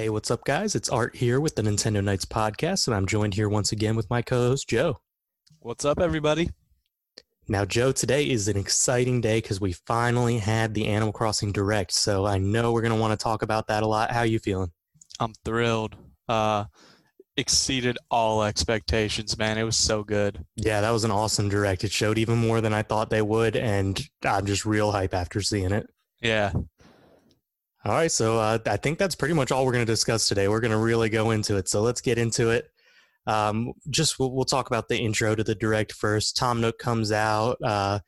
Hey, what's up, guys? It's Art here with the Nintendo Nights podcast, and I'm joined here once again with my co host, Joe. What's up, everybody? Now, Joe, today is an exciting day because we finally had the Animal Crossing Direct. So I know we're going to want to talk about that a lot. How are you feeling? I'm thrilled. Uh, exceeded all expectations, man. It was so good. Yeah, that was an awesome Direct. It showed even more than I thought they would, and I'm just real hype after seeing it. Yeah. All right, so uh, I think that's pretty much all we're going to discuss today. We're going to really go into it. So let's get into it. Um, just we'll, we'll, talk about the intro to the direct first. Tom Nook comes out. Uh,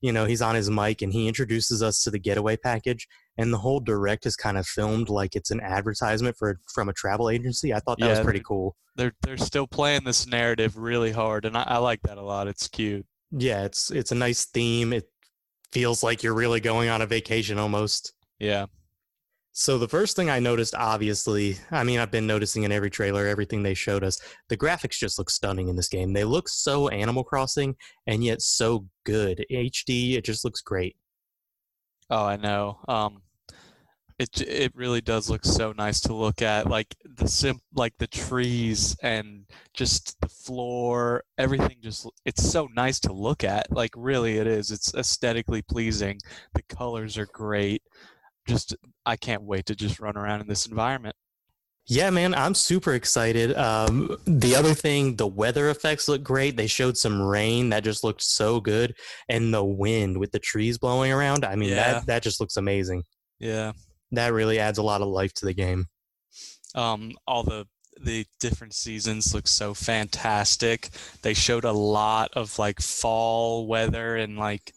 you know, he's on his mic and he introduces us to the getaway package. And the whole direct is kind of filmed like it's an advertisement for from a travel agency. I thought that yeah, was pretty cool. They're they're still playing this narrative really hard, and I, I like that a lot. It's cute. Yeah, it's it's a nice theme. It feels like you're really going on a vacation almost. Yeah. So the first thing I noticed, obviously, I mean, I've been noticing in every trailer, everything they showed us, the graphics just look stunning in this game. They look so Animal Crossing and yet so good. HD, it just looks great. Oh, I know. Um, it it really does look so nice to look at. Like the sim, like the trees and just the floor, everything. Just it's so nice to look at. Like really, it is. It's aesthetically pleasing. The colors are great just I can't wait to just run around in this environment. Yeah, man, I'm super excited. Um, the other thing, the weather effects look great. They showed some rain that just looked so good, and the wind with the trees blowing around. I mean, yeah. that that just looks amazing. Yeah, that really adds a lot of life to the game. Um, all the the different seasons look so fantastic. They showed a lot of like fall weather and like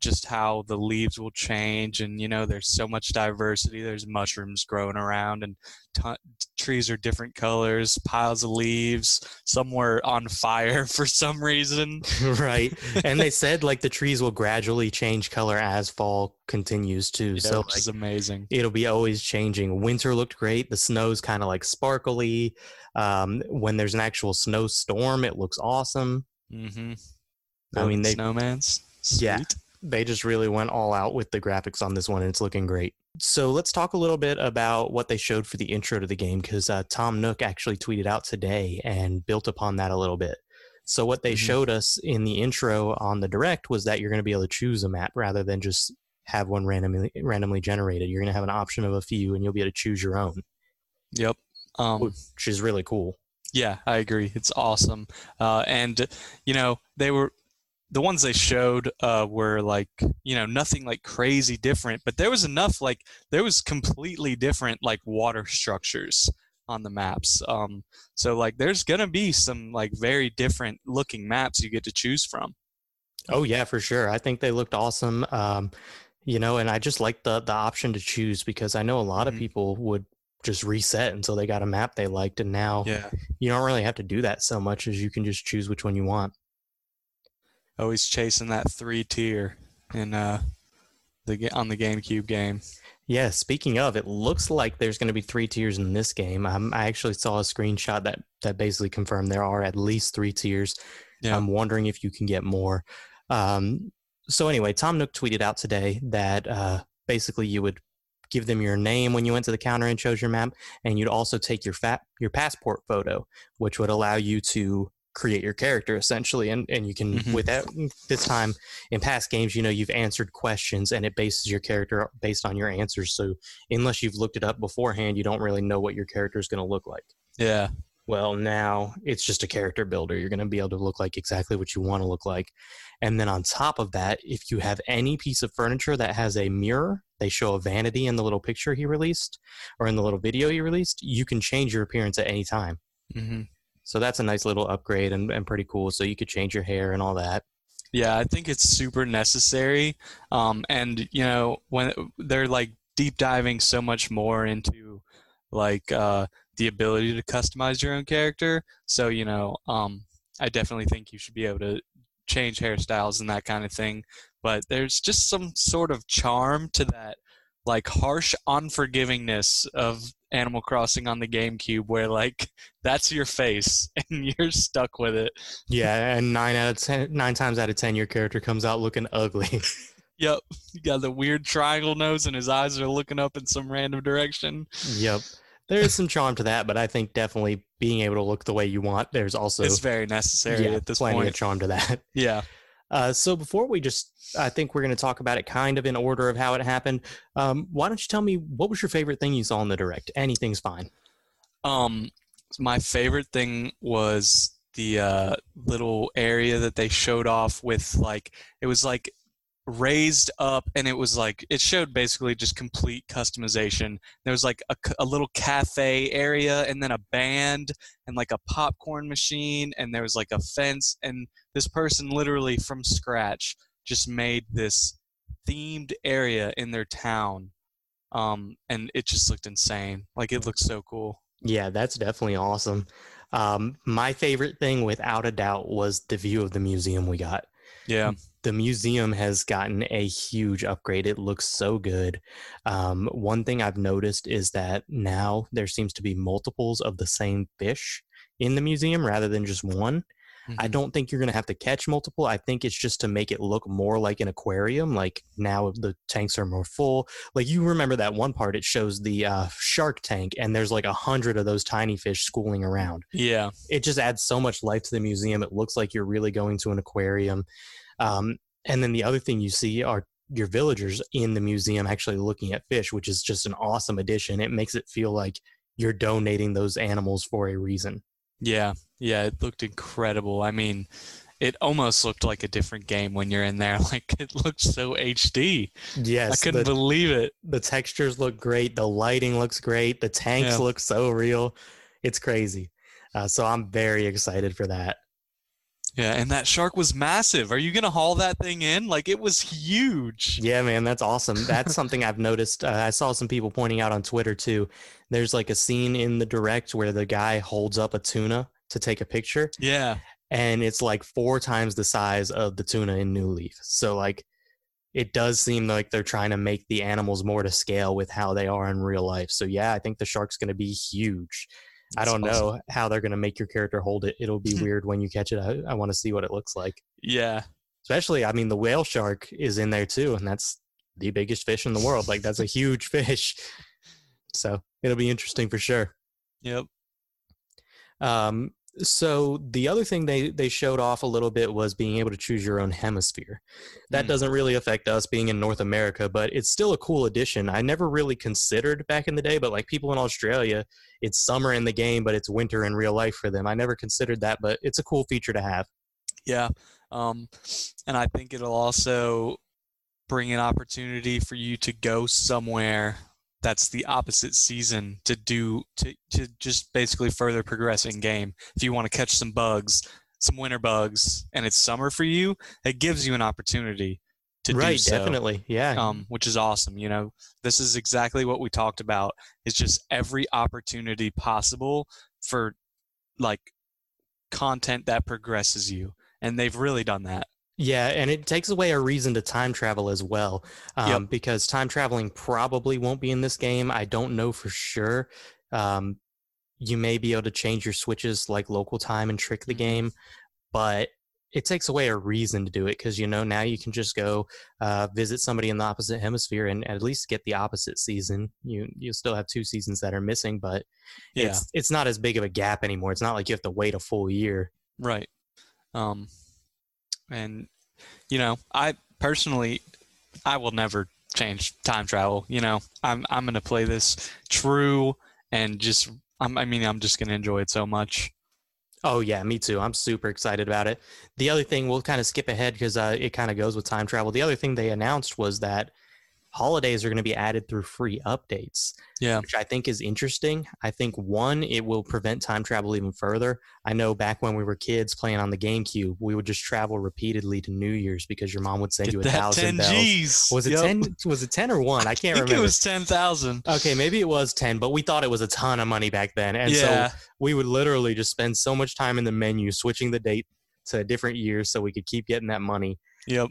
just how the leaves will change and you know there's so much diversity there's mushrooms growing around and t- trees are different colors piles of leaves some were on fire for some reason. Right. And they said like the trees will gradually change color as fall continues too. Yeah, so which like, amazing. it'll be always changing. Winter looked great. The snow's kind of like sparkly. Um, when there's an actual snowstorm it looks awesome. Mm-hmm. i mean they snowmans? Sweet. yeah they just really went all out with the graphics on this one and it's looking great. So let's talk a little bit about what they showed for the intro to the game because uh, Tom Nook actually tweeted out today and built upon that a little bit. So what they mm-hmm. showed us in the intro on the direct was that you're going to be able to choose a map rather than just have one randomly randomly generated. You're going to have an option of a few and you'll be able to choose your own. Yep. Um, which is really cool. Yeah, I agree. It's awesome. Uh, and you know, they were the ones they showed uh, were like you know nothing like crazy different but there was enough like there was completely different like water structures on the maps um, so like there's gonna be some like very different looking maps you get to choose from oh yeah for sure i think they looked awesome um, you know and i just like the the option to choose because i know a lot mm-hmm. of people would just reset until they got a map they liked and now yeah. you don't really have to do that so much as you can just choose which one you want always chasing that three tier in uh the on the GameCube game. Yeah, speaking of, it looks like there's going to be three tiers in this game. Um, I actually saw a screenshot that that basically confirmed there are at least three tiers. Yeah. I'm wondering if you can get more. Um, so anyway, Tom Nook tweeted out today that uh, basically you would give them your name when you went to the counter and chose your map, and you'd also take your fat your passport photo, which would allow you to create your character essentially and, and you can mm-hmm. with that this time in past games you know you've answered questions and it bases your character based on your answers. So unless you've looked it up beforehand you don't really know what your character is going to look like. Yeah. Well now it's just a character builder. You're going to be able to look like exactly what you want to look like. And then on top of that if you have any piece of furniture that has a mirror they show a vanity in the little picture he released or in the little video he released you can change your appearance at any time. Mm-hmm. So that's a nice little upgrade and, and pretty cool. So you could change your hair and all that. Yeah, I think it's super necessary. Um, and you know, when they're like deep diving so much more into like uh, the ability to customize your own character. So you know, um, I definitely think you should be able to change hairstyles and that kind of thing. But there's just some sort of charm to that like harsh unforgivingness of Animal Crossing on the GameCube where like that's your face and you're stuck with it. Yeah, and nine out of ten, nine times out of ten, your character comes out looking ugly. yep, you got the weird triangle nose and his eyes are looking up in some random direction. Yep. there is some charm to that, but I think definitely being able to look the way you want, there's also it's very necessary yeah, at this plenty point. of charm to that. Yeah. Uh, so before we just, I think we're going to talk about it kind of in order of how it happened. Um, why don't you tell me what was your favorite thing you saw in the direct? Anything's fine. Um, my favorite thing was the uh, little area that they showed off with like it was like raised up and it was like it showed basically just complete customization. There was like a, a, little cafe area and then a band and like a popcorn machine and there was like a fence and this person literally from scratch just made this themed area in their town um, and it just looked insane. Like it looked so cool. Yeah that's definitely awesome. Um, my favorite thing without a doubt was the view of the museum we got. Yeah the museum has gotten a huge upgrade. It looks so good. Um, one thing I've noticed is that now there seems to be multiples of the same fish in the museum rather than just one. Mm-hmm. I don't think you're going to have to catch multiple. I think it's just to make it look more like an aquarium. Like now the tanks are more full. Like you remember that one part, it shows the uh, shark tank, and there's like a hundred of those tiny fish schooling around. Yeah. It just adds so much life to the museum. It looks like you're really going to an aquarium. Um, and then the other thing you see are your villagers in the museum actually looking at fish, which is just an awesome addition. It makes it feel like you're donating those animals for a reason. Yeah, yeah, it looked incredible. I mean, it almost looked like a different game when you're in there. Like it looked so HD. Yes, I couldn't the, believe it. The textures look great. The lighting looks great. The tanks yeah. look so real. It's crazy. Uh, so I'm very excited for that. Yeah, and that shark was massive. Are you gonna haul that thing in? Like it was huge. Yeah, man, that's awesome. That's something I've noticed. Uh, I saw some people pointing out on Twitter too. There's like a scene in the direct where the guy holds up a tuna to take a picture. Yeah, and it's like four times the size of the tuna in New Leaf. So like, it does seem like they're trying to make the animals more to scale with how they are in real life. So yeah, I think the shark's gonna be huge. I don't awesome. know how they're going to make your character hold it. It'll be weird when you catch it. I, I want to see what it looks like. Yeah. Especially, I mean, the whale shark is in there too, and that's the biggest fish in the world. Like, that's a huge fish. So it'll be interesting for sure. Yep. Um, so the other thing they they showed off a little bit was being able to choose your own hemisphere. That mm. doesn't really affect us being in north america but it's still a cool addition. I never really considered back in the day but like people in australia it's summer in the game but it's winter in real life for them. I never considered that but it's a cool feature to have. Yeah um, and i think it'll also bring an opportunity for you to go somewhere that's the opposite season to do to, to just basically further progress in game. If you want to catch some bugs, some winter bugs, and it's summer for you, it gives you an opportunity to right, do so. definitely, yeah. Um, which is awesome. You know, this is exactly what we talked about. It's just every opportunity possible for like content that progresses you, and they've really done that. Yeah, and it takes away a reason to time travel as well, um, yep. because time traveling probably won't be in this game. I don't know for sure. Um, you may be able to change your switches like local time and trick the mm-hmm. game, but it takes away a reason to do it because you know now you can just go uh, visit somebody in the opposite hemisphere and at least get the opposite season. You you still have two seasons that are missing, but yeah. it's it's not as big of a gap anymore. It's not like you have to wait a full year. Right. Um, and you know i personally i will never change time travel you know. I'm i'm to play this true and just I'm, i mean i'm just to enjoy it so much. Oh yeah me too. I'm super excited about it. The other thing we'll kind of skip ahead because uh, it kind of goes with time travel. The other thing they announced was that holidays are going to be added through free updates. Yeah. Which I think is interesting. I think one, it will prevent time travel even further. I know back when we were kids playing on the GameCube, we would just travel repeatedly to New Year's because your mom would send Get you a thousand bells. G's. Was it yep. ten? Was it ten or one? I can't I remember. It was ten thousand. Okay, maybe it was ten, but we thought it was a ton of money back then, and yeah. so we would literally just spend so much time in the menu switching the date to different years so we could keep getting that money. Yep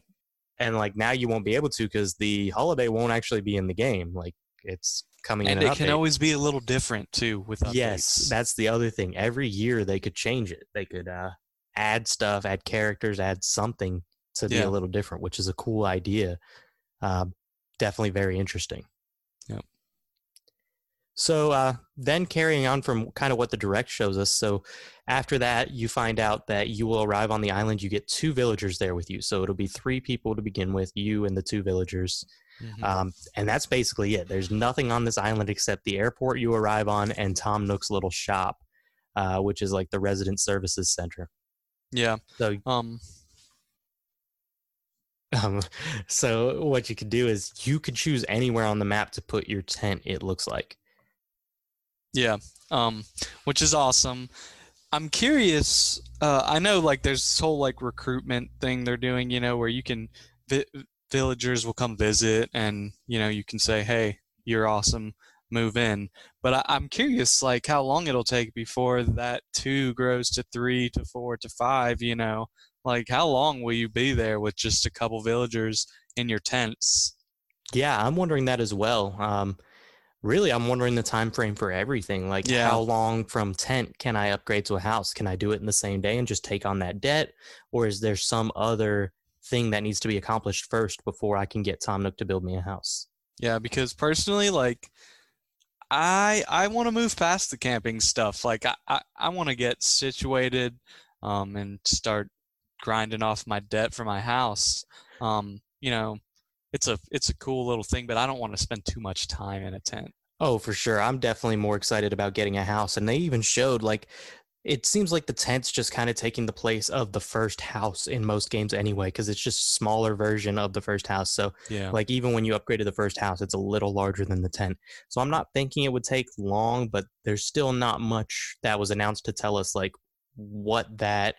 and like now you won't be able to because the holiday won't actually be in the game like it's coming and in it an can always be a little different too with updates. yes that's the other thing every year they could change it they could uh, add stuff add characters add something to be a little different which is a cool idea uh, definitely very interesting So uh, then carrying on from kind of what the direct shows us. So after that, you find out that you will arrive on the island. You get two villagers there with you. So it'll be three people to begin with, you and the two villagers. Mm-hmm. Um, and that's basically it. There's nothing on this island except the airport you arrive on and Tom Nook's little shop, uh, which is like the resident services center. Yeah. So um, um, so what you could do is you could choose anywhere on the map to put your tent. It looks like. Yeah. Um, which is awesome. I'm curious. Uh, I know like there's this whole like recruitment thing they're doing. You know, where you can vi- villagers will come visit, and you know you can say, "Hey, you're awesome." move in but I, am curious like how long it'll take before that two grows to three to four to five you know like, how long will you be there with just a couple villagers in your tents? Yeah, I'm wondering that as well. Um, really, I'm wondering the time frame for everything. Like, yeah. how long from tent can I upgrade to a house? Can I do it in the same day and just take on that debt, or is there some other thing that needs to be accomplished first before I can get Tom Nook to build me a house? Yeah, because personally, like, I I want to move past the camping stuff. Like, I I, I want to get situated, um, and start grinding off my debt for my house. Um, you know, it's a it's a cool little thing, but I don't want to spend too much time in a tent. Oh, for sure. I'm definitely more excited about getting a house. And they even showed like it seems like the tent's just kind of taking the place of the first house in most games anyway, because it's just smaller version of the first house. So yeah, like even when you upgrade to the first house, it's a little larger than the tent. So I'm not thinking it would take long, but there's still not much that was announced to tell us like what that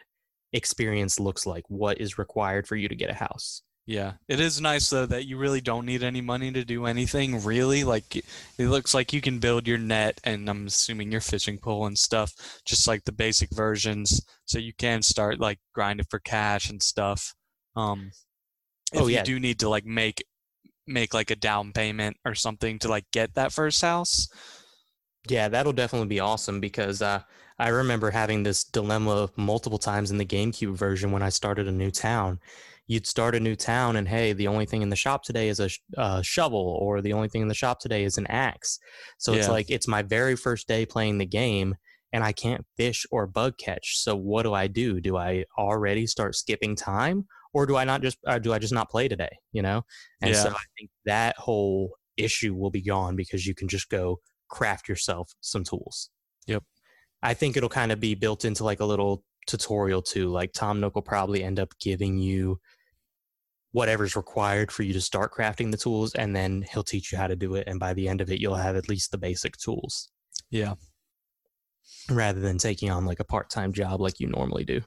experience looks like, what is required for you to get a house. Yeah, it is nice though that you really don't need any money to do anything. Really, like it looks like you can build your net and I'm assuming your fishing pole and stuff, just like the basic versions. So you can start like grinding for cash and stuff. Um, if oh yeah, you do need to like make make like a down payment or something to like get that first house. Yeah, that'll definitely be awesome because uh, I remember having this dilemma multiple times in the GameCube version when I started a new town. You'd start a new town, and hey, the only thing in the shop today is a uh, shovel, or the only thing in the shop today is an axe. So yeah. it's like it's my very first day playing the game, and I can't fish or bug catch. So what do I do? Do I already start skipping time, or do I not just uh, do I just not play today? You know, and yeah. so I think that whole issue will be gone because you can just go craft yourself some tools. Yep. I think it'll kind of be built into like a little tutorial too. Like Tom Nook will probably end up giving you whatever's required for you to start crafting the tools, and then he'll teach you how to do it. And by the end of it, you'll have at least the basic tools. Yeah. Rather than taking on like a part time job like you normally do.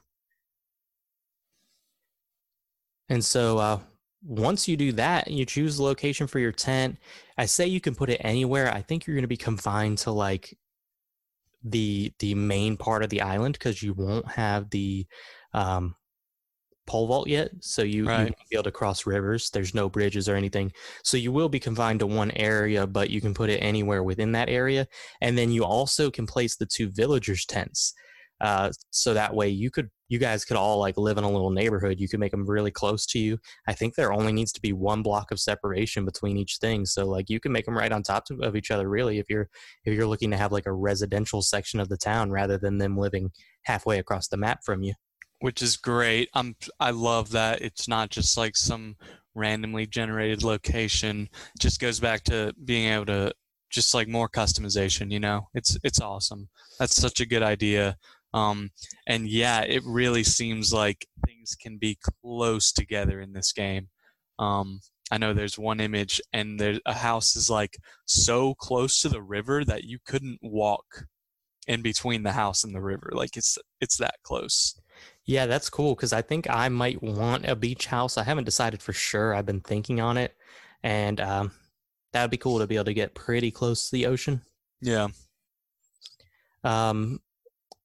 And so uh, once you do that, and you choose the location for your tent. I say you can put it anywhere. I think you're going to be confined to like the the main part of the island because you won't have the um, pole vault yet, so you, right. you be able to cross rivers. There's no bridges or anything, so you will be confined to one area, but you can put it anywhere within that area. And then you also can place the two villagers' tents. Uh, so that way you could you guys could all like live in a little neighborhood you could make them really close to you i think there only needs to be one block of separation between each thing so like you can make them right on top of each other really if you're if you're looking to have like a residential section of the town rather than them living halfway across the map from you which is great i'm i love that it's not just like some randomly generated location it just goes back to being able to just like more customization you know it's it's awesome that's such a good idea um, and yeah, it really seems like things can be close together in this game. Um, I know there's one image, and there a house is like so close to the river that you couldn't walk in between the house and the river. Like it's it's that close. Yeah, that's cool because I think I might want a beach house. I haven't decided for sure. I've been thinking on it, and um, that would be cool to be able to get pretty close to the ocean. Yeah. Um,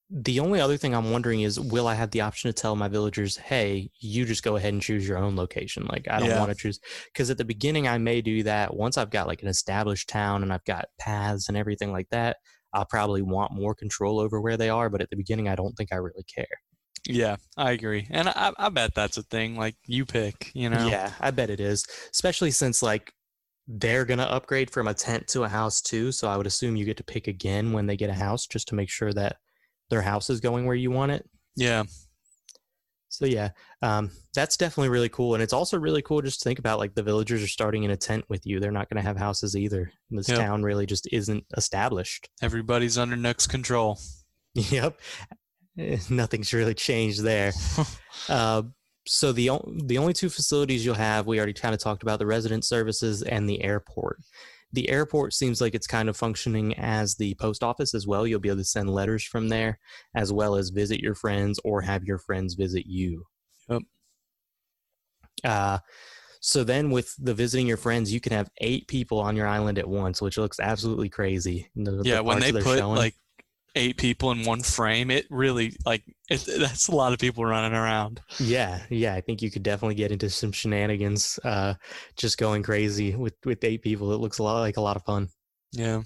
the only other thing I'm wondering is, will I have the option to tell my villagers, "Hey, you just go ahead and choose your own location"? Like, I don't yeah. want to choose because at the beginning I may do that. Once I've got like an established town and I've got paths and everything like that, I'll probably want more control over where they are. But at the beginning, I don't think I really care. Yeah, I agree, and I, I bet that's a thing. Like, you pick, you know. Yeah, I bet it is, especially since like they're going to upgrade from a tent to a house too. So I would assume you get to pick again when they get a house just to make sure that their house is going where you want it. Yeah. So yeah, um, that's definitely really cool, and it's also really cool just to think about like the villagers are starting in a tent with you. They're not going to have houses either. This yep. town really just isn't established. Everybody's under Nook's control. Yep, nothing's really changed there. uh, so the the only two facilities you'll have, we already kind of talked about the resident services and the airport the airport seems like it's kind of functioning as the post office as well. You'll be able to send letters from there, as well as visit your friends or have your friends visit you. Yep. Uh, so then, with the visiting your friends, you can have eight people on your island at once, which looks absolutely crazy. The, yeah, the when they put showing. like eight people in one frame, it really like it, that's a lot of people running around. Yeah, yeah, I think you could definitely get into some shenanigans, uh, just going crazy with with eight people. It looks a lot like a lot of fun. Yeah.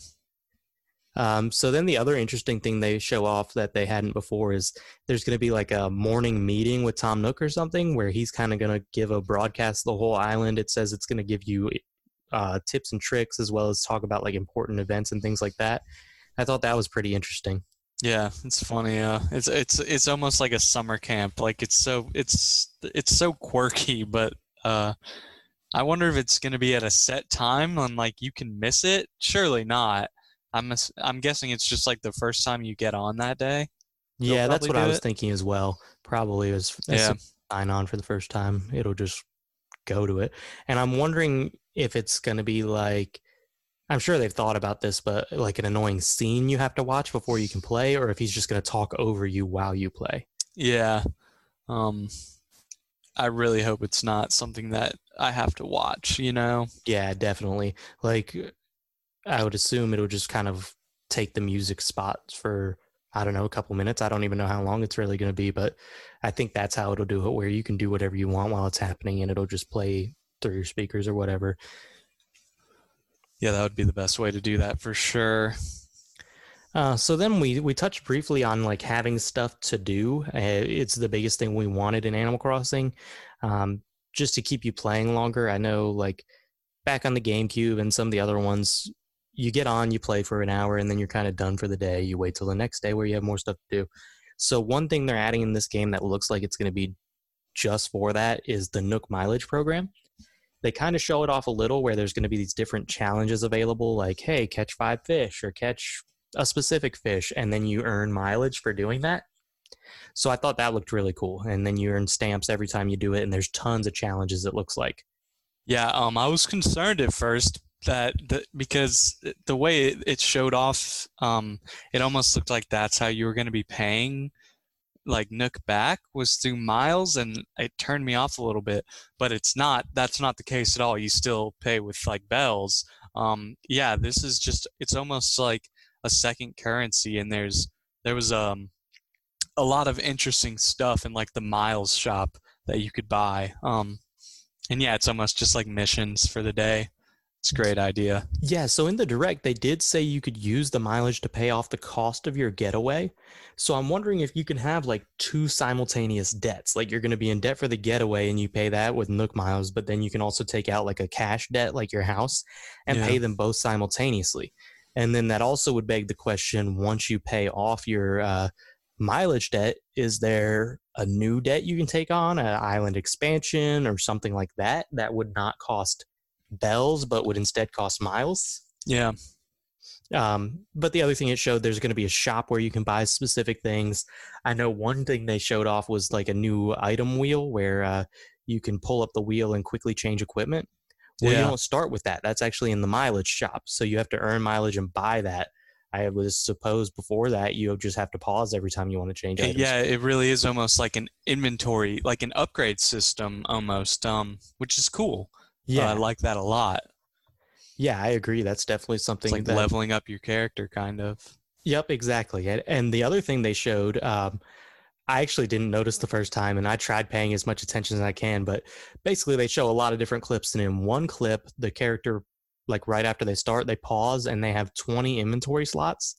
Um, so then the other interesting thing they show off that they hadn't before is there's going to be like a morning meeting with Tom Nook or something where he's kind of going to give a broadcast the whole island. It says it's going to give you uh, tips and tricks as well as talk about like important events and things like that. I thought that was pretty interesting. Yeah, it's funny. Uh, it's it's it's almost like a summer camp. Like it's so it's it's so quirky, but uh, I wonder if it's going to be at a set time and like you can miss it. Surely not. I'm I'm guessing it's just like the first time you get on that day. Yeah, that's what I was it. thinking as well. Probably as, as yeah. sign on for the first time, it'll just go to it. And I'm wondering if it's going to be like I'm sure they've thought about this, but like an annoying scene you have to watch before you can play, or if he's just going to talk over you while you play. Yeah. Um, I really hope it's not something that I have to watch, you know? Yeah, definitely. Like, I would assume it'll just kind of take the music spots for, I don't know, a couple minutes. I don't even know how long it's really going to be, but I think that's how it'll do it, where you can do whatever you want while it's happening and it'll just play through your speakers or whatever. Yeah, that would be the best way to do that for sure. Uh, so then we we touched briefly on like having stuff to do. Uh, it's the biggest thing we wanted in Animal Crossing, um, just to keep you playing longer. I know like back on the GameCube and some of the other ones, you get on, you play for an hour, and then you're kind of done for the day. You wait till the next day where you have more stuff to do. So one thing they're adding in this game that looks like it's going to be just for that is the Nook mileage program they kind of show it off a little where there's going to be these different challenges available like hey catch five fish or catch a specific fish and then you earn mileage for doing that. So i thought that looked really cool and then you earn stamps every time you do it and there's tons of challenges it looks like. Yeah um i was concerned at first that the, because the way it, showed off um it almost looked like that's how you were going to be paying like Nook back was through miles, and it turned me off a little bit. But it's not. That's not the case at all. You still pay with like bells. Um, yeah, this is just. It's almost like a second currency, and there's there was um a lot of interesting stuff in like the miles shop that you could buy. Um, and yeah, it's almost just like missions for the day. It's a great idea. Yeah, so in the direct, they did say you could use the mileage to pay off the cost of your getaway. So I'm wondering if you can have like two simultaneous debts. Like you're going to be in debt for the getaway and you pay that with Nook miles, but then you can also take out like a cash debt, like your house, and yeah. pay them both simultaneously. And then that also would beg the question once you pay off your uh, mileage debt, is there a new debt you can take on, an island expansion or something like that, that would not cost bells, but would instead cost miles. Yeah. Um, but the other thing it showed there's going to be a shop where you can buy specific things. I know one thing they showed off was like a new item wheel where uh, you can pull up the wheel and quickly change equipment. Well, yeah. you don't start with that. That's actually in the mileage shop. So you have to earn mileage and buy that. I was supposed before that you just have to pause every time you want to change items. Yeah, it really is almost like an inventory, like an upgrade system almost, um, which is cool. Yeah, uh, I like that a lot. Yeah, I agree. That's definitely something it's like that, leveling up your character, kind of. Yep, exactly. And the other thing they showed, um, I actually didn't notice the first time, and I tried paying as much attention as I can. But basically, they show a lot of different clips, and in one clip, the character, like right after they start, they pause and they have 20 inventory slots,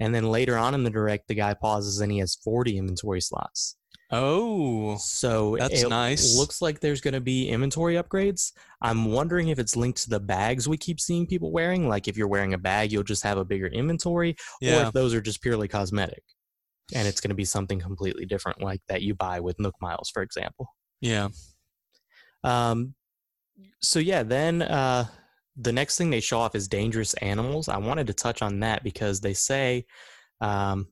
and then later on in the direct, the guy pauses and he has 40 inventory slots. Oh, so that's it nice. Looks like there's going to be inventory upgrades. I'm wondering if it's linked to the bags we keep seeing people wearing. Like if you're wearing a bag, you'll just have a bigger inventory, yeah. or if those are just purely cosmetic, and it's going to be something completely different, like that you buy with Nook Miles, for example. Yeah. Um, so yeah, then uh, the next thing they show off is dangerous animals. I wanted to touch on that because they say um,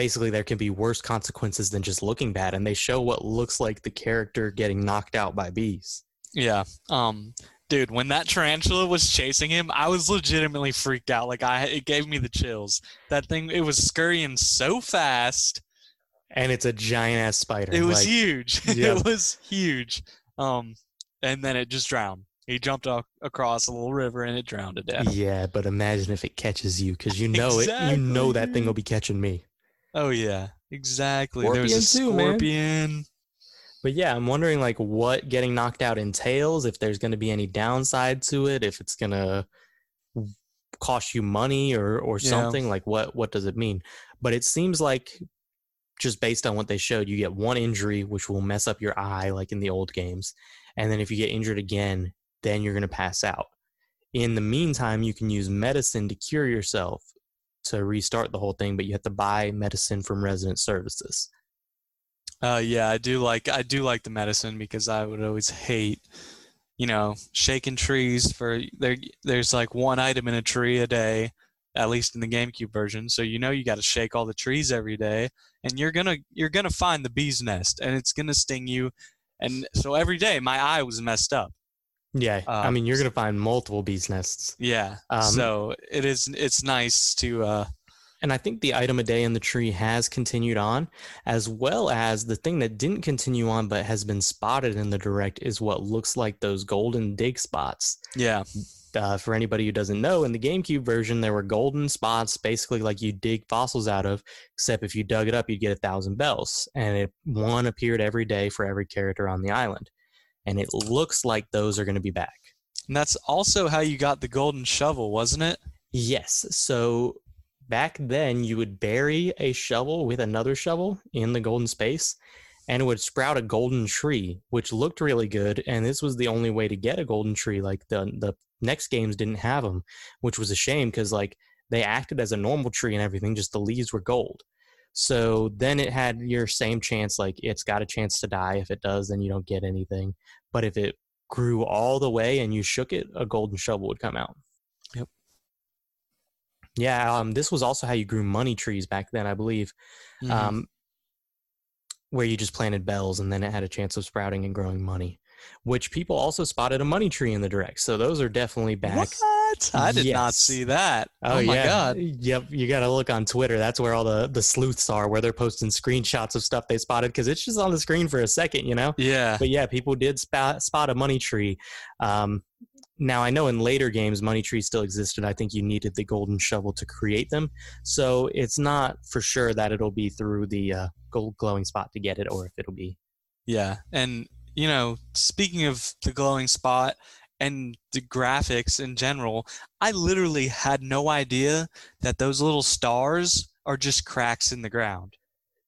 basically there can be worse consequences than just looking bad, and they show what looks like the character getting knocked out by bees. Yeah. Um, dude, when that tarantula was chasing him, I was legitimately freaked out. Like I, it gave me the chills. That thing, it was scurrying so fast. And it's a giant ass spider. It was like, huge. Yep. it was huge. Um, and then it just drowned. He jumped o- across a little river and it drowned to death. Yeah, but imagine if it catches you, because you know it. You know that thing will be catching me. Oh yeah, exactly. there was a Scorpion man. But yeah, I'm wondering like what getting knocked out entails, if there's going to be any downside to it, if it's going to cost you money or or Yeah. something like what what does it mean? But it seems like just based on what they showed, you get one injury which will mess up your eye like in the old games. And then if you get injured again, then you're going to pass out. In the meantime, you can use medicine to cure yourself to restart the whole thing, but you have to buy medicine from resident services. Uh, yeah, I do like I do like the medicine because I would always hate, you know, shaking trees for there. There's like one item in a tree a day, at least in the GameCube version. So you know you got to shake all the trees every day, and you're gonna you're gonna find the bee's nest, and it's gonna sting you. And so every day my eye was messed up. Yeah, I Um, mean you're gonna find multiple bees nests, Yeah. Um, so it is it's nice to uh and I think the item a day in the tree has continued on, as well as the thing that didn't continue on but has been spotted in the direct is what looks like those golden dig spots. yeah Uh, for anybody who doesn't know, in the GameCube version there were golden spots, basically like you dig fossils out of, except if you dug it up you'd get a thousand bells, and it one appeared every day for every character on the island, and it looks like those are going to be back. and that's also how you got the golden shovel wasn't it Yes. So back then, you would bury a shovel with another shovel in the golden space, and it would sprout a golden tree, which looked really good. And this was the only way to get a golden tree. Like the the next games didn't have them, which was a shame because like they acted as a normal tree and everything, just the leaves were gold. So then it had your same chance. Like it's got a chance to die. If it does, then you don't get anything. But if it grew all the way and you shook it, a golden shovel would come out. Yep. Yeah, um, this was also how you grew money trees back then, I believe, Mhm. um, where you just planted bells and then it had a chance of sprouting and growing money. Which people also spotted a money tree in the direct, so those are definitely back. what i did not see that oh, my yeah. god Yep, you got to look on Twitter. That's where all the the sleuths are, where they're posting screenshots of stuff they spotted because it's just on the screen for a second, you know. yeah But yeah, people did spot spot a money tree. Um, now I know in later games, money trees still existed. I think you needed the golden shovel to create them, so it's not for sure that it'll be through the uh, gold glowing spot to get it, or if it'll be. Yeah, and you know, speaking of the glowing spot and the graphics in general, I literally had no idea that those little stars are just cracks in the ground.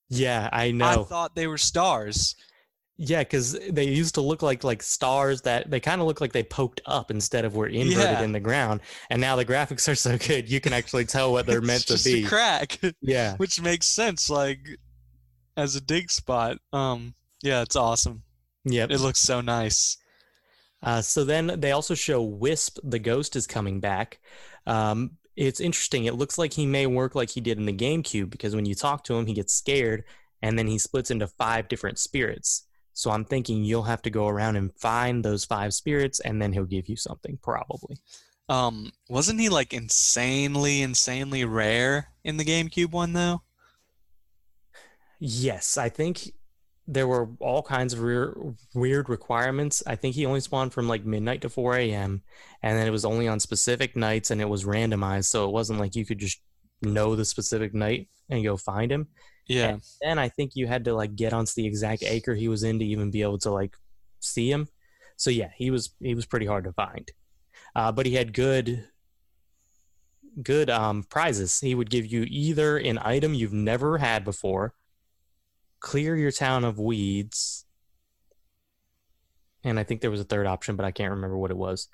Yeah, I know. I thought they were stars. yeah, because they used to look like like stars that they kind of look like they poked up instead of were inverted Yeah. in the ground. And now the graphics are so good, you can actually tell what they're meant to just be. a crack, Yeah. which makes sense. Like as a dig spot. Um, yeah, it's awesome. Yep. It looks so nice. Uh, so then they also show Wisp, the ghost, is coming back. Um, it's interesting. It looks like he may work like he did in the GameCube because when you talk to him, he gets scared and then he splits into five different spirits. So I'm thinking you'll have to go around and find those five spirits and then he'll give you something, probably. Um, wasn't he like insanely, insanely rare in the GameCube one though? Yes, I think there were all kinds of weird, weird requirements. I think he only spawned from like midnight to 4 a.m. and then it was only on specific nights and it was randomized. So it wasn't like you could just know the specific night and go find him. Yeah. And then I think you had to like get onto the exact acre he was in to even be able to like see him. So yeah, he was he was pretty hard to find. Uh, but he had good good um, prizes. He would give you either an item you've never had before, clear your town of weeds. And I think there was a third option, but I can't remember what it was.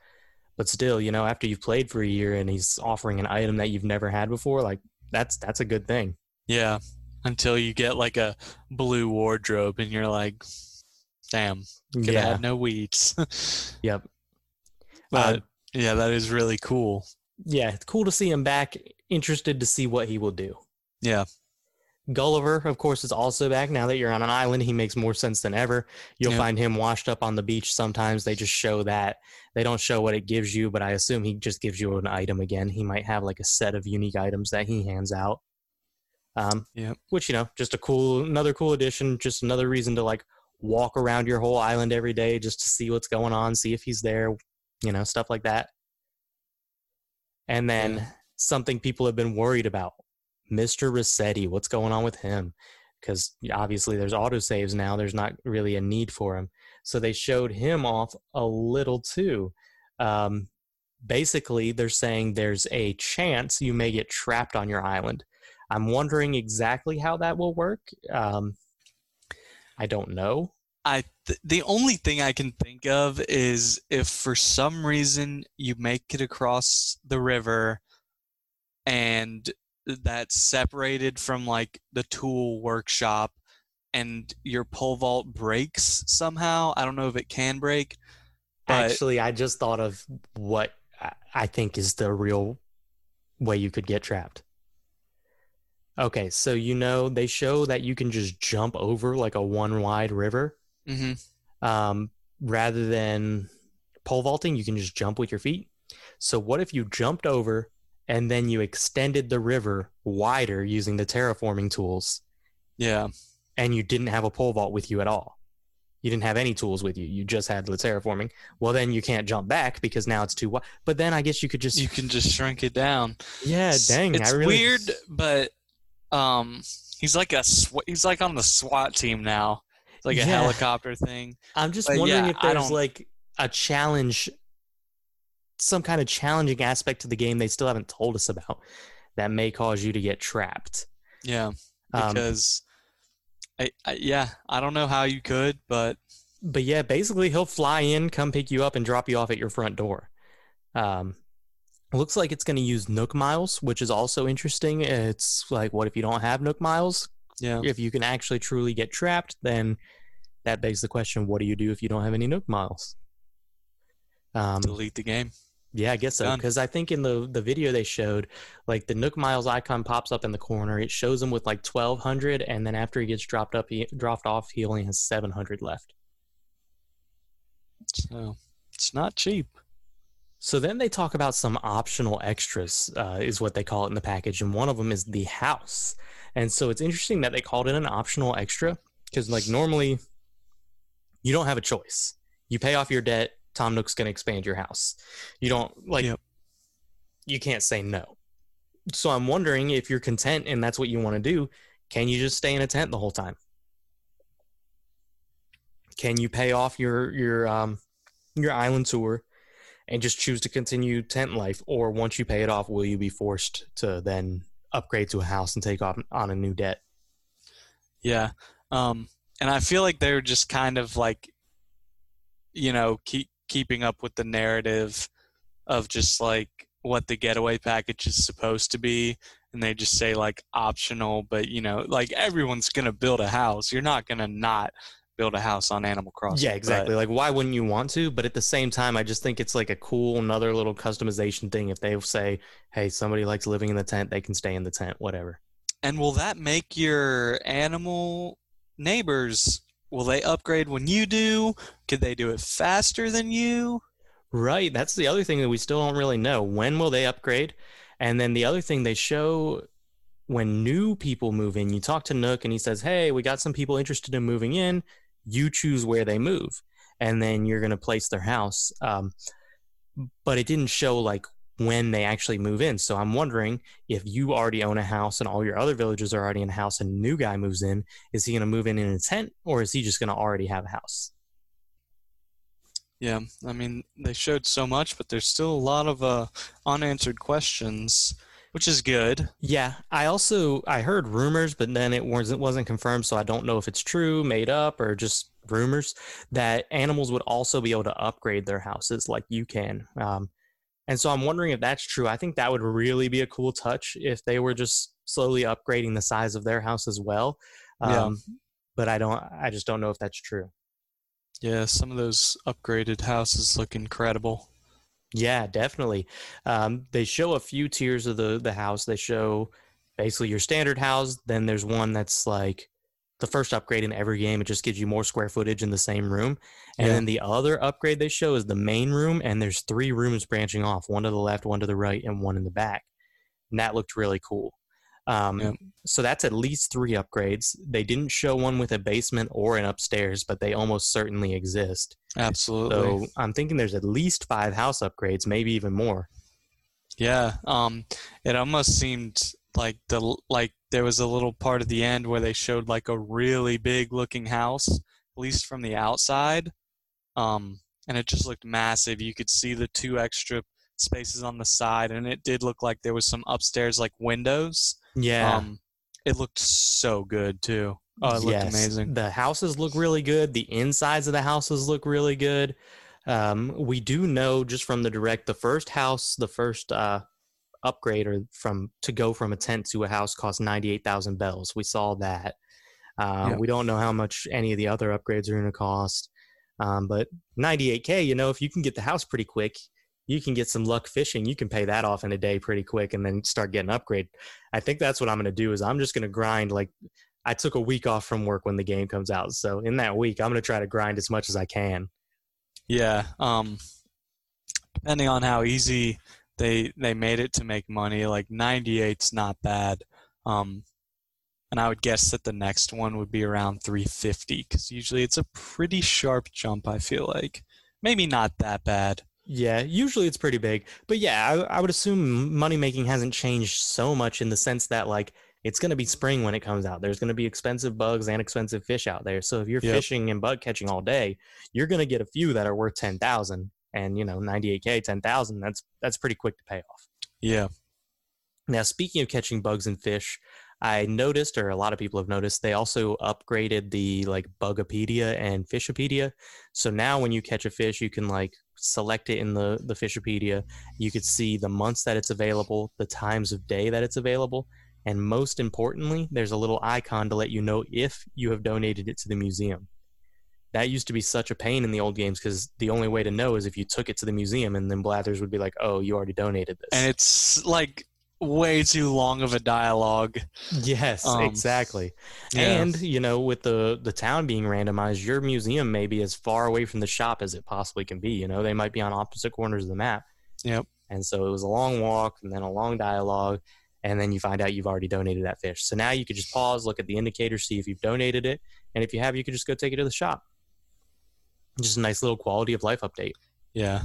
But still, you know, after you've played for a year and he's offering an item that you've never had before, like that's that's a good thing. Yeah. Until you get like a blue wardrobe and you're like, damn, could yeah. have no weeds. yep. But uh, yeah, that is really cool. Yeah, it's cool to see him back. Interested to see what he will do. Yeah. Gulliver, of course, is also back. Now that you're on an island, he makes more sense than ever. You'll find him washed up on the beach. Sometimes they just show that. They don't show what it gives you, but I assume he just gives you an item again. He might have like a set of unique items that he hands out. Um, yeah. Which, you know, just a cool, another cool addition, just another reason to like walk around your whole island every day just to see what's going on, see if he's there, you know, stuff like that. And then yeah. something people have been worried about Mr. Resetti, what's going on with him? Because obviously there's autosaves now, there's not really a need for him. So they showed him off a little too. Um, basically, they're saying there's a chance you may get trapped on your island. I'm wondering exactly how that will work. Um, I don't know. I th- the only thing I can think of is if for some reason you make it across the river and that's separated from like the tool workshop and your pole vault breaks somehow. I don't know if it can break. Actually, I just thought of what I think is the real way you could get trapped. Okay, so you know they show that you can just jump over like a one wide river. Mm-hmm. Um, rather than pole vaulting, you can just jump with your feet. So what if you jumped over and then you extended the river wider using the terraforming tools. Yeah. And you didn't have a pole vault with you at all. You didn't have any tools with you. You just had the terraforming. Well, then you can't jump back because now it's too wide. But then I guess you could just you can just shrink it down. Yeah, dang. It's really... weird, but um, he's like a sw- he's like on the SWAT team now. It's like a yeah. helicopter thing. I'm just but wondering yeah, if there's like a challenge some kind of challenging aspect to the game they still haven't told us about that may cause you to get trapped. Yeah, um, because um, I, I, yeah, I don't know how you could, but but yeah, basically he'll fly in, come pick you up, and drop you off at your front door. Um, looks like it's going to use Nook Miles, which is also interesting. It's like, what if you don't have Nook Miles? Yeah. If you can actually truly get trapped, then that begs the question: What do you do if you don't have any Nook Miles? Um, Delete the game. Yeah, I guess so. Because I think in the the video they showed, like the Nook Miles icon pops up in the corner. It shows him with like twelve hundred, and then after he gets dropped up, he dropped off, he only has seven hundred left. So it's not cheap. So then they talk about some optional extras, uh, is what they call it in the package, and one of them is the house. And so it's interesting that they called it an optional extra because, like, normally you don't have a choice. You pay off your debt, Tom Nook's going to expand your house. You don't like, yep. you can't say no. So I'm wondering if you're content and that's what you want to do, can you just stay in a tent the whole time? Can you pay off your your um your island tour and just choose to continue tent life or once you pay it off will you be forced to then upgrade to a house and take off on a new debt? Yeah. Um and I feel like they're just kind of like you know, keep keeping up with the narrative of just like what the getaway package is supposed to be. And they just say like optional but you know like everyone's gonna build a house. You're not gonna not build a house on animal crossing yeah exactly. But, like why wouldn't you want to? But at the same time i just think it's like a cool another little customization thing if they say hey somebody likes living in the tent they can stay in the tent whatever. And will that make your animal neighbors will they upgrade when you do? Could they do it faster than you? Right. That's the other thing that we still don't really know. When will they upgrade? And then the other thing they show when new people move in, you talk to Nook and he says, Hey, we got some people interested in moving in. You choose where they move. And then you're going to place their house. Um, but it didn't show like when they actually move in. So I'm wondering if you already own a house and all your other villagers are already in a house and a new guy moves in, is he going to move in in a tent or is he just going to already have a house? Yeah, I mean, they showed so much, but there's still a lot of uh, unanswered questions. which is good. Yeah, I also I heard rumors, but then it wasn't wasn't confirmed, so I don't know if it's true, made up, or just rumors that animals would also be able to upgrade their houses like you can. Um, and so I'm wondering if that's true. I think that would really be a cool touch if they were just slowly upgrading the size of their house as well. Um, yeah. But I don't. I just don't know if that's true. Yeah, some of those upgraded houses look incredible. Yeah, definitely. Um, they show a few tiers of the the house. They show basically your standard house. Then there's one that's like the first upgrade in every game. It just gives you more square footage in the same room. And yeah. then the other upgrade they show is the main room, and there's three rooms branching off one to the left, one to the right, and one in the back. And that looked really cool. Um, yeah. So that's at least three upgrades. They didn't show one with a basement or an upstairs, but they almost certainly exist. Absolutely. So I'm thinking there's at least five house upgrades, maybe even more. Yeah. Um, it almost seemed like the like there was a little part of the end where they showed like a really big looking house, at least from the outside. Um, and it just looked massive. You could see the two extra spaces on the side, and it did look like there was some upstairs like windows. Yeah. Um, it looked so good too. Oh, it looked yes. amazing. The houses look really good. The insides of the houses look really good. Um, we do know just from the direct, the first house, the first uh, upgrade or from to go from a tent to a house cost 98,000 bells. We saw that. Uh, yeah. We don't know how much any of the other upgrades are going to cost. Um, but 98K, you know, if you can get the house pretty quick, you can get some luck fishing. You can pay that off in a day pretty quick and then start getting upgrade. I think that's what I'm going to do is I'm just going to grind like I took a week off from work when the game comes out. So in that week, I'm going to try to grind as much as I can. Yeah. Um, depending on how easy they they made it to make money. Like 98's not bad. Um, and I would guess that the next one would be around 350 because usually it's a pretty sharp jump. I feel like maybe not that bad. Yeah, usually it's pretty big, but yeah, I, I would assume money making hasn't changed so much in the sense that like it's going to be spring when it comes out. There's going to be expensive bugs and expensive fish out there. So if you're yep. fishing and bug catching all day, you're going to get a few that are worth ten thousand and you know 98k 10000 that's that's pretty quick to pay off. Yeah. Now speaking of catching bugs and fish i noticed or a lot of people have noticed they also upgraded the like bugopedia and fishopedia. So now when you catch a fish you can like select it in the the fishopedia. You could see the months that it's available the times of day that it's available and most importantly there's a little icon to let you know if you have donated it to the museum that used to be such a pain in the old games because the only way to know is if you took it to the museum and then Blathers would be like, "Oh, you already donated this." And it's like way too long of a dialogue. Yes, um, exactly. Yeah. And you know, with the the town being randomized, your museum may be as far away from the shop as it possibly can be. You know, they might be on opposite corners of the map. Yep. And so it was a long walk and then a long dialogue, and then you find out you've already donated that fish. So now you could just pause, look at the indicator, see if you've donated it, and if you have, you could just go take it to the shop just a nice little quality of life update. Yeah.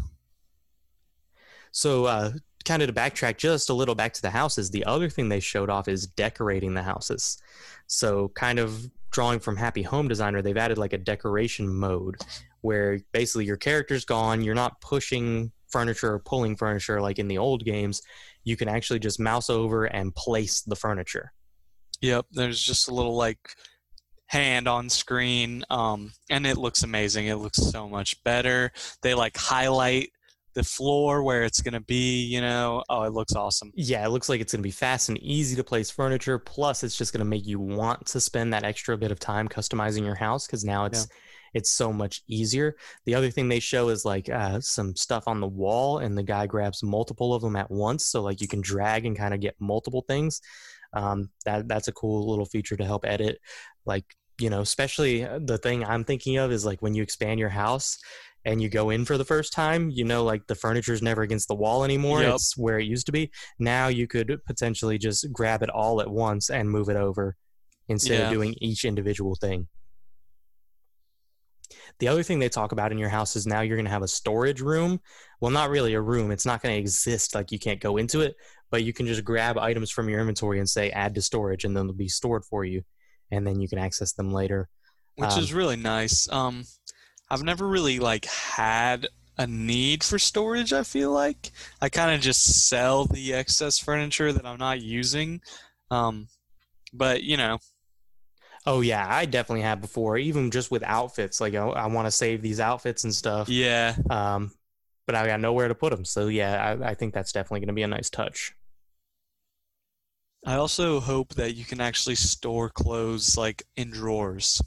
So, uh, kind of to backtrack just a little back to the houses, the other thing they showed off is decorating the houses. So, kind of drawing from Happy Home Designer, they've added like a decoration mode where basically your character's gone, you're not pushing furniture or pulling furniture like in the old games. You can actually just mouse over and place the furniture. Yep, there's just a little like hand on screen um, and it looks amazing. It looks so much better. They like highlight the floor where it's going to be you know? Oh it looks awesome. Yeah it looks like it's going to be fast and easy to place furniture. Plus it's just going to make you want to spend that extra bit of time customizing your house because now it's yeah. it's so much easier. The other thing they show is like uh, some stuff on the wall and the guy grabs multiple of them at once. So like you can drag and kind of get multiple things. Um, that that's a cool little feature to help edit like you know, especially uh, the thing I'm thinking of is like when you expand your house and you go in for the first time, you know, like the furniture is never against the wall anymore. Yep. It's where it used to be. Now you could potentially just grab it all at once and move it over instead yeah. of doing each individual thing. The other thing they talk about in your house is now you're going to have a storage room. Well, not really a room. It's not going to exist. Like you can't go into it, but you can just grab items from your inventory and say add to storage and then they'll be stored for you and then you can access them later. Which um, is really nice. Um, I've never really like had a need for storage. I feel like I kind of just sell the excess furniture that I'm not using. Um, but you know, Oh yeah, I definitely have before, even just with outfits. Like I, I want to save these outfits and stuff. yeah, Um, but I got nowhere to put them. So yeah, I, I think that's definitely going to be a nice touch. I also hope that you can actually store clothes like in drawers.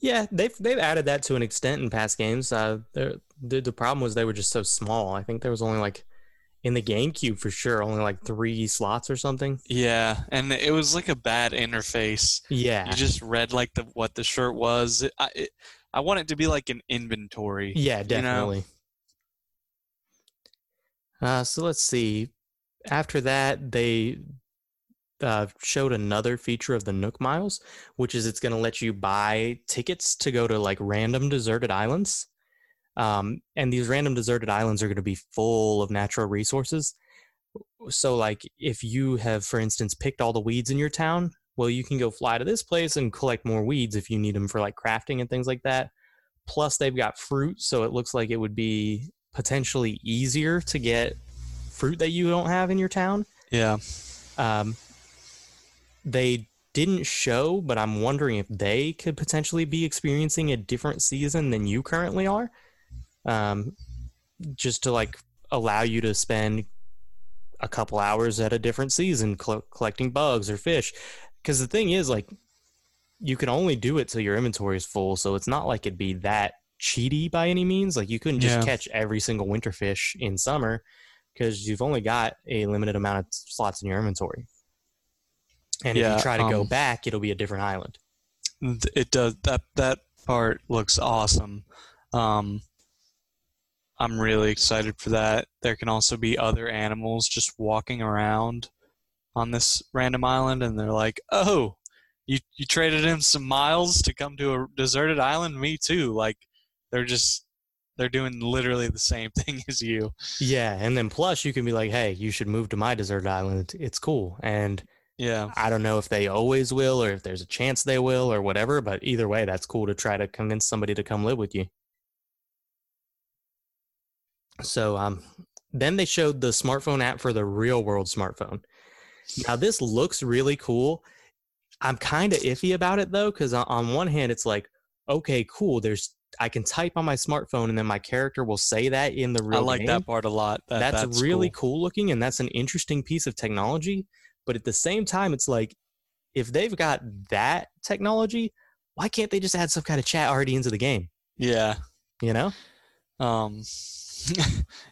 Yeah, they've they've added that to an extent in past games. Uh, the the problem was they were just so small. I think there was only like in the GameCube for sure, only like three slots or something. Yeah, and it was like a bad interface. Yeah, You just read like the what the shirt was. It, I it, I want it to be like an inventory. yeah, know? definitely. Uh, so let's see. After that, they uh, showed another feature of the Nook Miles, which is it's going to let you buy tickets to go to like random deserted islands. Um, and these random deserted islands are going to be full of natural resources. So, like, if you have, for instance, picked all the weeds in your town, well, you can go fly to this place and collect more weeds if you need them for like crafting and things like that. Plus, they've got fruit, so it looks like it would be potentially easier to get fruit that you don't have in your town. Yeah. Um, they didn't show, but I'm wondering if they could potentially be experiencing a different season than you currently are. Um, just to like allow you to spend a couple hours at a different season cl- collecting bugs or fish. Because the thing is, like, you can only do it till your inventory is full, so it's not like it'd be that cheaty by any means. Like, you couldn't just Yeah. catch every single winter fish in summer because you've only got a limited amount of slots in your inventory. And if you try to go um, back, it'll be a different island. It does that that part looks awesome. Um I'm really excited for that. There can also be other animals just walking around on this random island and they're like, "Oh, you you traded in some miles to come to a deserted island? Me too." Like they're just they're doing literally the same thing as you. Yeah, and then plus you can be like, "Hey, you should move to my desert island. It's cool." And Yeah. I don't know if they always will or if there's a chance they will or whatever, but either way, that's cool to try to convince somebody to come live with you. So um then they showed the smartphone app for the real world smartphone. Now this looks really cool. I'm kind of iffy about it though cuz on one hand it's like okay, cool, there's I can type on my smartphone and then my character will say that in the real I like game that part a lot. That, that's, really cool. cool. looking and that's an interesting piece of technology but at the same time it's like if they've got that technology why can't they just add some kind of chat already into the game Yeah. you know Um,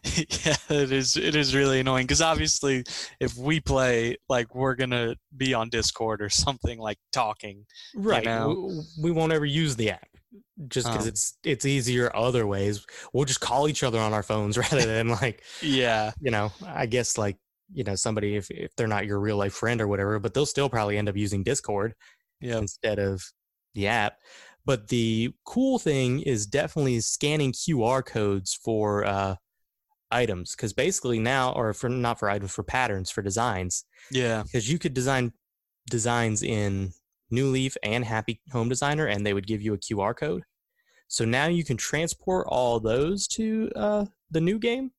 yeah, it is. It is really annoying because obviously, if we play, like, we're gonna be on Discord or something like talking. right know? w- we, won't ever use the app just because Um. it's it's easier other ways we'll just call each other on our phones rather than like Yeah, you know i guess like you know somebody if, if they're not your real life friend or whatever but they'll still probably end up using discord yeah, instead of the app. But the cool thing is definitely scanning QR codes for uh, items because basically now, or for not for items, for patterns, for designs, yeah, because you could design designs in New Leaf and Happy Home Designer, and they would give you a QR code. So now you can transport all those to uh, the new game,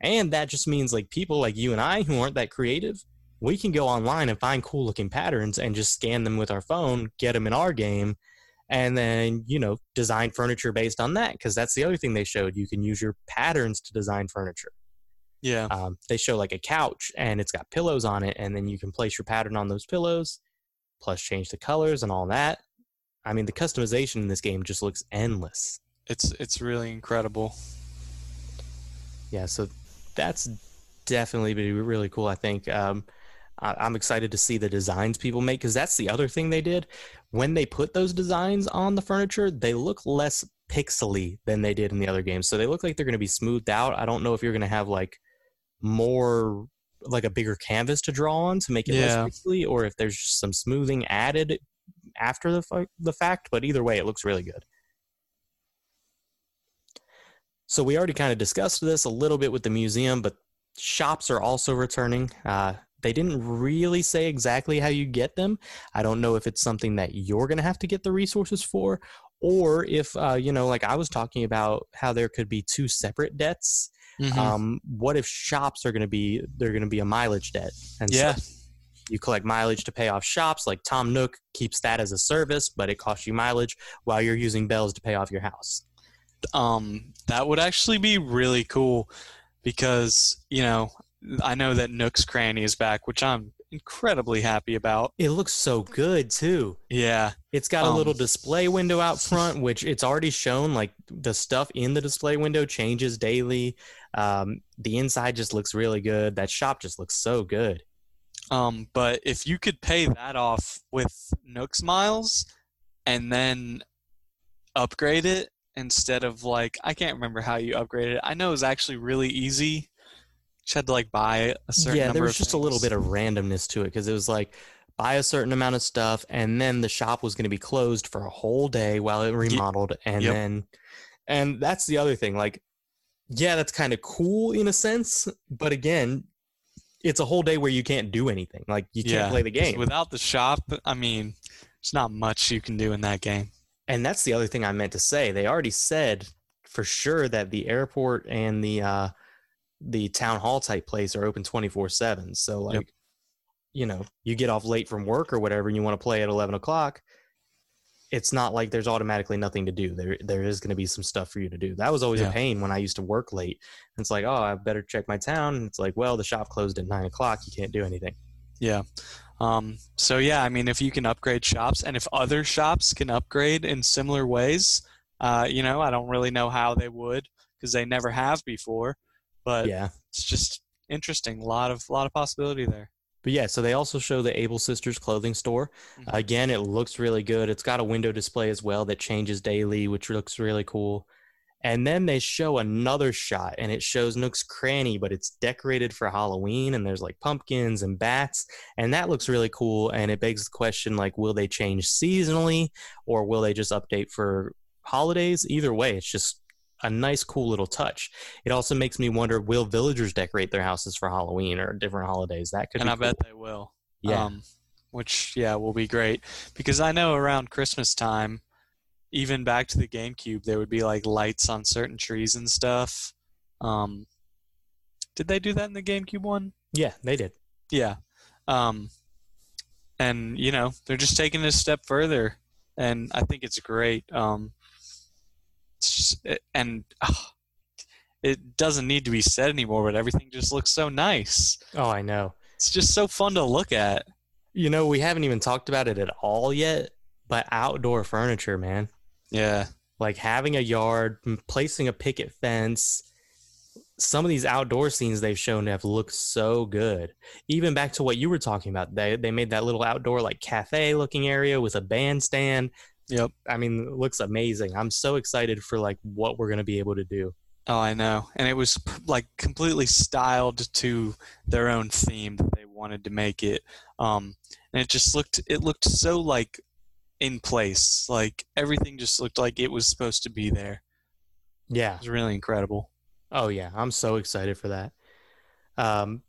and that just means like people like you and I who aren't that creative, we can go online and find cool looking patterns and just scan them with our phone, get them in our game, and then you know design furniture based on that because that's the other thing they showed. You can use your patterns to design furniture yeah. um, they show like a couch and it's got pillows on it and then you can place your pattern on those pillows plus change the colors and all that. I mean the customization in this game just looks endless. It's it's really incredible. yeah so that's definitely be really cool i think. Um, I, i'm excited to see the designs people make because that's the other thing they did. When they put those designs on the furniture they look less pixely than they did in the other games. So they look like they're going to be smoothed out. I don't know if you're going to have like more like a bigger canvas to draw on to make it Yeah. less pixely or if there's just some smoothing added after the, the fact but either way it looks really good so we already kind of discussed this a little bit with the museum but shops are also returning uh, they didn't really say exactly how you get them. I don't know if it's something that you're going to have to get the resources for, or if uh, you know, like I was talking about, how there could be two separate debts. Mm-hmm. Um, what if shops are going to be they're going to be a mileage debt? And yeah. So you collect mileage to pay off shops. Like Tom Nook keeps that as a service, but it costs you mileage while you're using bells to pay off your house. Um, that would actually be really cool because you know I know that Nook's Cranny is back, which I'm incredibly happy about. It looks so good too. Yeah. It's got a um, little display window out front, which it's already shown like the stuff in the display window changes daily. Um, the inside just looks really good. That shop just looks so good. Um, but if you could pay that off with Nook's miles and then upgrade it instead of like I can't remember how you upgraded it. I know it was actually really easy just had to like buy a certain yeah there was just things. a little bit of randomness to it because it was like buy a certain amount of stuff and then the shop was going to be closed for a whole day while it remodeled and yep. then and that's the other thing like yeah that's kind of cool in a sense but again it's a whole day where you can't do anything like you can't yeah, play the game without the shop i mean there's not much you can do in that game and that's the other thing i meant to say they already said for sure that the airport and the uh the town hall type place are open 24 7 so like yep. you know you get off late from work or whatever and you want to play at 11 o'clock it's not like there's automatically nothing to do. There there is going to be some stuff for you to do. That was always yeah. a pain when i used to work late. It's like oh i better check my town. And it's like well the shop closed at 9 o'clock. You can't do anything. Yeah. Um, so yeah i mean if you can upgrade shops and if other shops can upgrade in similar ways uh, you know i don't really know how they would because they never have before but yeah, it's just interesting. A lot of a lot of possibility there. But yeah, so they also show the Able Sisters clothing store. Mm-hmm. Again, it looks really good. It's got a window display as well that changes daily, which looks really cool. And then they show another shot, and it shows Nook's Cranny, but it's decorated for Halloween, and there's like pumpkins and bats, and that looks really cool. And it begs the question, like, will they change seasonally, or will they just update for holidays? Either way, it's just a nice, cool little touch. It also makes me wonder: Will villagers decorate their houses for Halloween or different holidays? That could, and I cool. bet they will. Yeah, um, which yeah will be great because I know around Christmas time, even back to the GameCube, there would be like lights on certain trees and stuff. Um, did they do that in the GameCube one? Yeah, they did. Yeah. Um, and you know they're just taking it a step further, and I think it's great. Um, and oh, it doesn't need to be said anymore, but everything just looks so nice. Oh, I know. It's just so fun to look at. You know, we haven't even talked about it at all yet, but outdoor furniture, man. Yeah. Like having a yard, placing a picket fence. Some of these outdoor scenes they've shown have looked so good. Even back to what you were talking about, they they made that little outdoor like cafe looking area with a bandstand. Yep. I mean, it looks amazing. I'm so excited for like what we're going to be able to do. Oh, I know. And it was like completely styled to their own theme that they wanted to make it. Um, and it just looked, it looked so like in place. Like everything just looked like it was supposed to be there. Yeah. It was really incredible. Oh, yeah. I'm so excited for that. Um,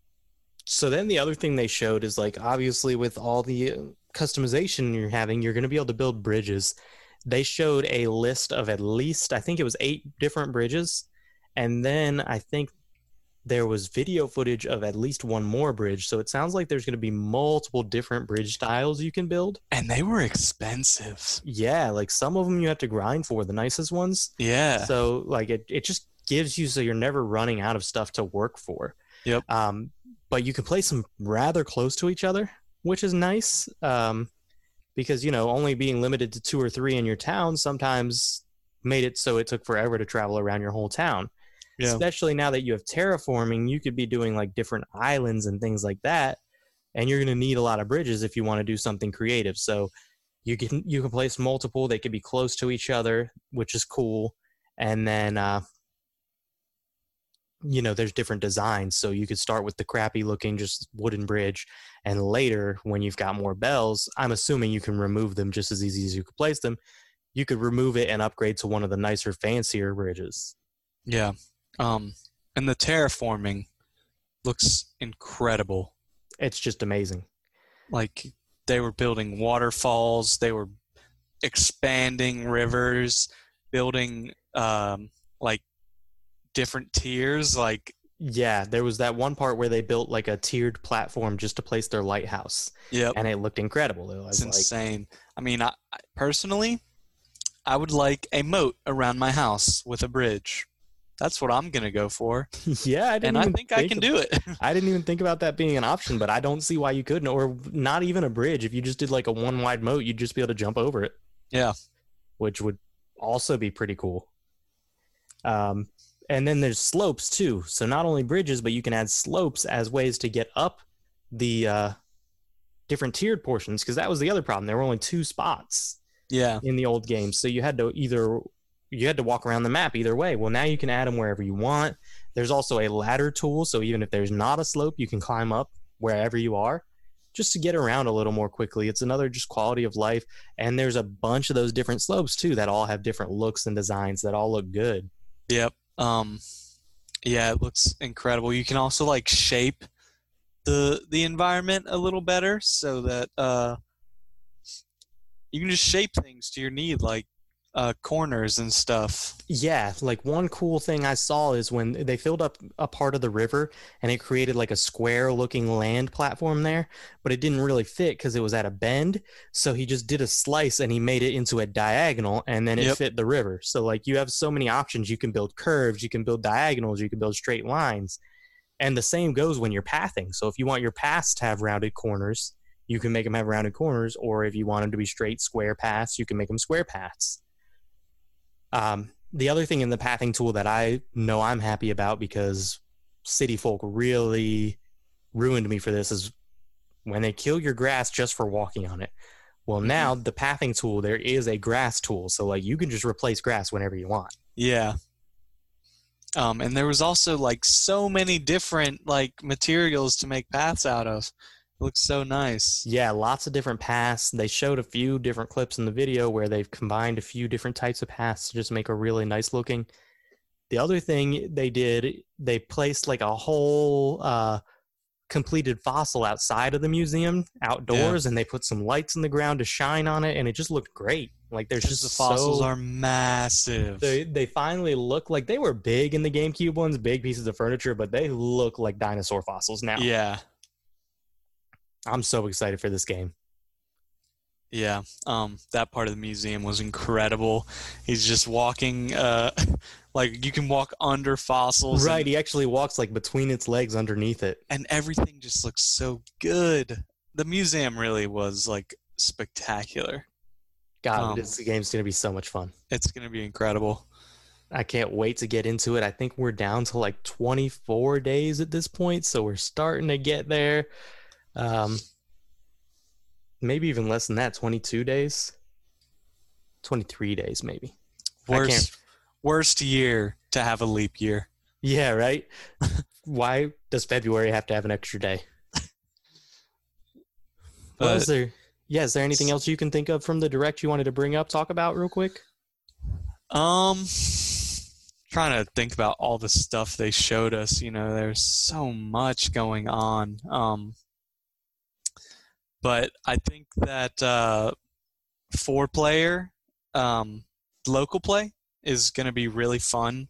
so then the other thing they showed is like obviously with all the customization you're having, you're going to be able to build bridges. They showed a list of at least, I think it was eight different bridges. And then I think there was video footage of at least one more bridge. So it sounds like there's going to be multiple different bridge styles you can build. And they were expensive. Yeah, like some of them you have to grind for, the nicest ones. Yeah. So like it, it just gives you so you're never running out of stuff to work for. Yep. Um, but you can place them rather close to each other which is nice um, because you know only being limited to two or three in your town sometimes made it so it took forever to travel around your whole town. Yeah. Especially now that you have terraforming, you could be doing like different islands and things like that, and you're going to need a lot of bridges if you want to do something creative. So you can you can place multiple; they could be close to each other, which is cool. And then uh, you know there's different designs so you could start with the crappy looking just wooden bridge and later when you've got more bells i'm assuming you can remove them just as easy as you could place them you could remove it and upgrade to one of the nicer fancier bridges yeah um and the terraforming looks incredible it's just amazing. Like they were building waterfalls, they were expanding rivers, building um, like different tiers. Like yeah, there was that one part where they built like a tiered platform just to place their lighthouse. Yep, and it looked incredible. It was it's like, insane. I mean, I, personally, I would like a moat around my house with a bridge. That's what I'm gonna go for. yeah, I and I think, think I can do it. I didn't even think about that being an option, but I don't see why you couldn't, or not even a bridge. If you just did like a one wide moat, you'd just be able to jump over it. Yeah, which would also be pretty cool. Um, and then there's slopes too. So not only bridges, but you can add slopes as ways to get up the uh, different tiered portions. Because that was the other problem. There were only two spots. Yeah. In the old game, so you had to either you had to walk around the map either way. Well, now you can add them wherever you want. There's also a ladder tool, so even if there's not a slope, you can climb up wherever you are just to get around a little more quickly. It's another just quality of life. And there's a bunch of those different slopes too that all have different looks and designs that all look good. Yep. Um yeah, it looks incredible. You can also like shape the the environment a little better so that uh you can just shape things to your need like uh, corners and stuff. Yeah, like one cool thing I saw is when they filled up a part of the river and it created like a square looking land platform there, but it didn't really fit because it was at a bend. So he just did a slice and he made it into a diagonal and then it yep. fit the river. So, like, you have so many options. You can build curves, you can build diagonals, you can build straight lines. And the same goes when you're pathing. So, if you want your paths to have rounded corners, you can make them have rounded corners. Or if you want them to be straight square paths, you can make them square paths. Um, the other thing in the pathing tool that I know I'm happy about because city folk really ruined me for this is when they kill your grass just for walking on it. Well, mm-hmm. now the pathing tool, there is a grass tool. So, like, you can just replace grass whenever you want. Yeah. Um, and there was also like so many different like materials to make paths out of looks so nice. Yeah, lots of different paths. They showed a few different clips in the video where they've combined a few different types of paths to just make a really nice looking. The other thing they did, they placed like a whole uh, completed fossil outside of the museum outdoors yeah. and they put some lights in the ground to shine on it and it just looked great like there's just the fossils so, are massive they, they finally look like they were big in the gamecube ones big pieces of furniture but they look like dinosaur fossils now yeah I'm so excited for this game. Yeah, um, that part of the museum was incredible. He's just walking, uh, like you can walk under fossils. Right, and, he actually walks like between its legs underneath it, and everything just looks so good. The museum really was like spectacular. God, um, this game's gonna be so much fun. It's gonna be incredible. I can't wait to get into it. I think we're down to like 24 days at this point, so we're starting to get there. Um, maybe even less than that 22 days? 23 days maybe. Worst worst year to have a leap year. Yeah right? Why does february have to have an extra day? But, is there yeah is there anything else you can think of from the direct you wanted to bring up talk about real quick? Um trying to think about all the stuff they showed us you know there's so much going on. Um but I think that uh, four player um, local play is going to be really fun.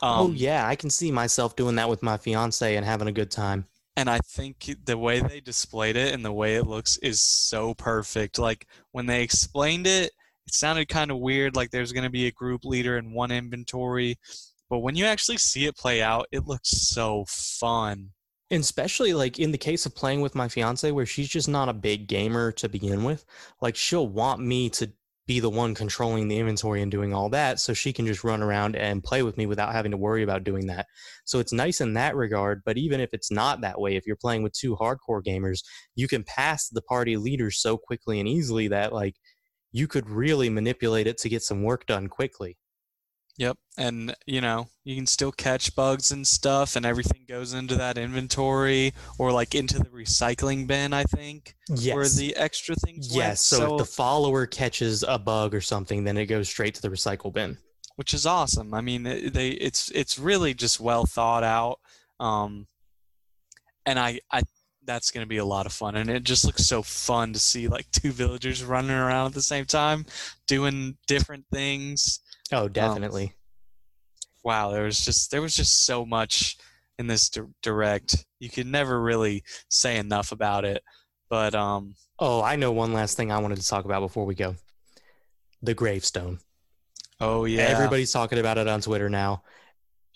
Oh, um, oh yeah, I can see myself doing that with my fiance and having a good time. And I think the way they displayed it and the way it looks is so perfect. Like when they explained it, it sounded kind of weird. Like there's going to be a group leader and one inventory, but when you actually see it play out, it looks so fun. And especially like in the case of playing with my fiance, where she's just not a big gamer to begin with, like she'll want me to be the one controlling the inventory and doing all that so she can just run around and play with me without having to worry about doing that. So it's nice in that regard, but even if it's not that way, if you're playing with two hardcore gamers, you can pass the party leader so quickly and easily that like you could really manipulate it to get some work done quickly. Yep. And, you know, you can still catch bugs and stuff, and everything goes into that inventory or like into the recycling bin, I think. Yes. Where the extra things Yes. Went. So, if the follower catches a bug or something, then it goes straight to the recycle bin. Which is awesome. I mean, they it's it's really just well thought out. Um, and I, I that's going to be a lot of fun and it just looks so fun to see like two villagers running around at the same time doing different things oh definitely um, wow there was just there was just so much in this di- direct you could never really say enough about it but um oh i know one last thing i wanted to talk about before we go the gravestone oh yeah everybody's talking about it on twitter now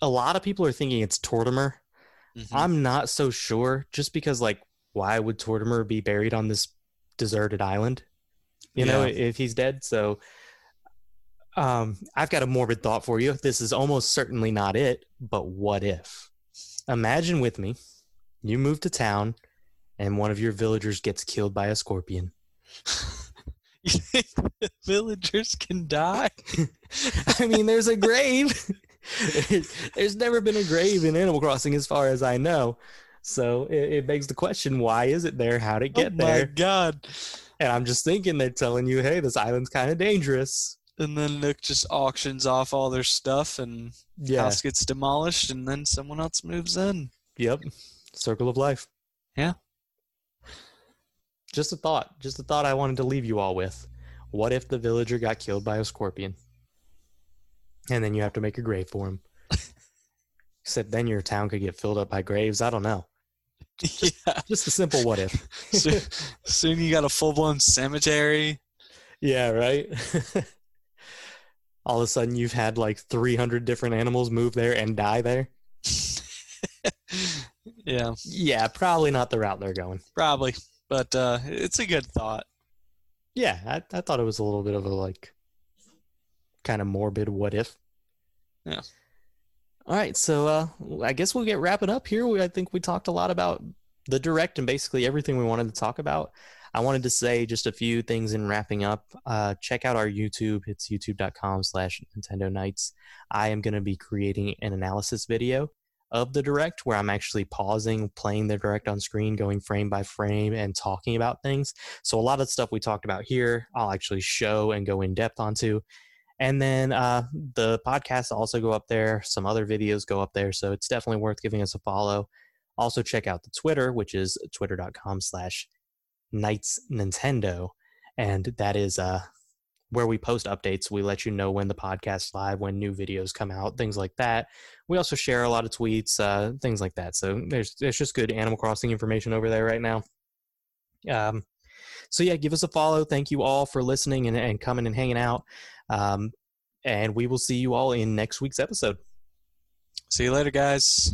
a lot of people are thinking it's tortimer Mm-hmm. I'm not so sure just because like why would Tortimer be buried on this deserted island? You yeah. know, if he's dead. So um I've got a morbid thought for you. This is almost certainly not it, but what if? Imagine with me, you move to town and one of your villagers gets killed by a scorpion. you think the villagers can die? I mean, there's a grave. There's never been a grave in Animal Crossing, as far as I know. So it, it begs the question: Why is it there? How'd it get oh there? Oh my god! And I'm just thinking they're telling you, "Hey, this island's kind of dangerous." And then Nook just auctions off all their stuff, and yeah. house gets demolished, and then someone else moves in. Yep, circle of life. Yeah. Just a thought. Just a thought I wanted to leave you all with. What if the villager got killed by a scorpion? and then you have to make a grave for him. Except then your town could get filled up by graves. I don't know. Just, yeah. just a simple what if. soon, soon you got a full blown cemetery. Yeah, right. All of a sudden, you've had like 300 different animals move there and die there. yeah. Yeah, probably not the route they're going. Probably, but uh, it's a good thought. Yeah, I, I thought it was a little bit of a like kind of morbid what if. Yeah. All right, so uh, I guess we'll get wrapping up here. We, I think we talked a lot about the direct and basically everything we wanted to talk about. I wanted to say just a few things in wrapping up. Uh, check out our YouTube. It's youtube.com slash Nintendo Nights. I am going to be creating an analysis video of the direct where I'm actually pausing, playing the direct on screen, going frame by frame, and talking about things. So a lot of stuff we talked about here, I'll actually show and go in depth onto. And then uh, the podcasts also go up there. Some other videos go up there. So it's definitely worth giving us a follow. Also check out the Twitter, which is twitter.com slash Nights Nintendo. And that is uh, where we post updates. We let you know when the podcast's live, when new videos come out, things like that. We also share a lot of tweets, uh, things like that. So there's there's just good Animal Crossing information over there right now. Um, so yeah, give us a follow. Thank you all for listening and, and coming and hanging out. Um, and we will see you all in next week's episode. See you later, guys.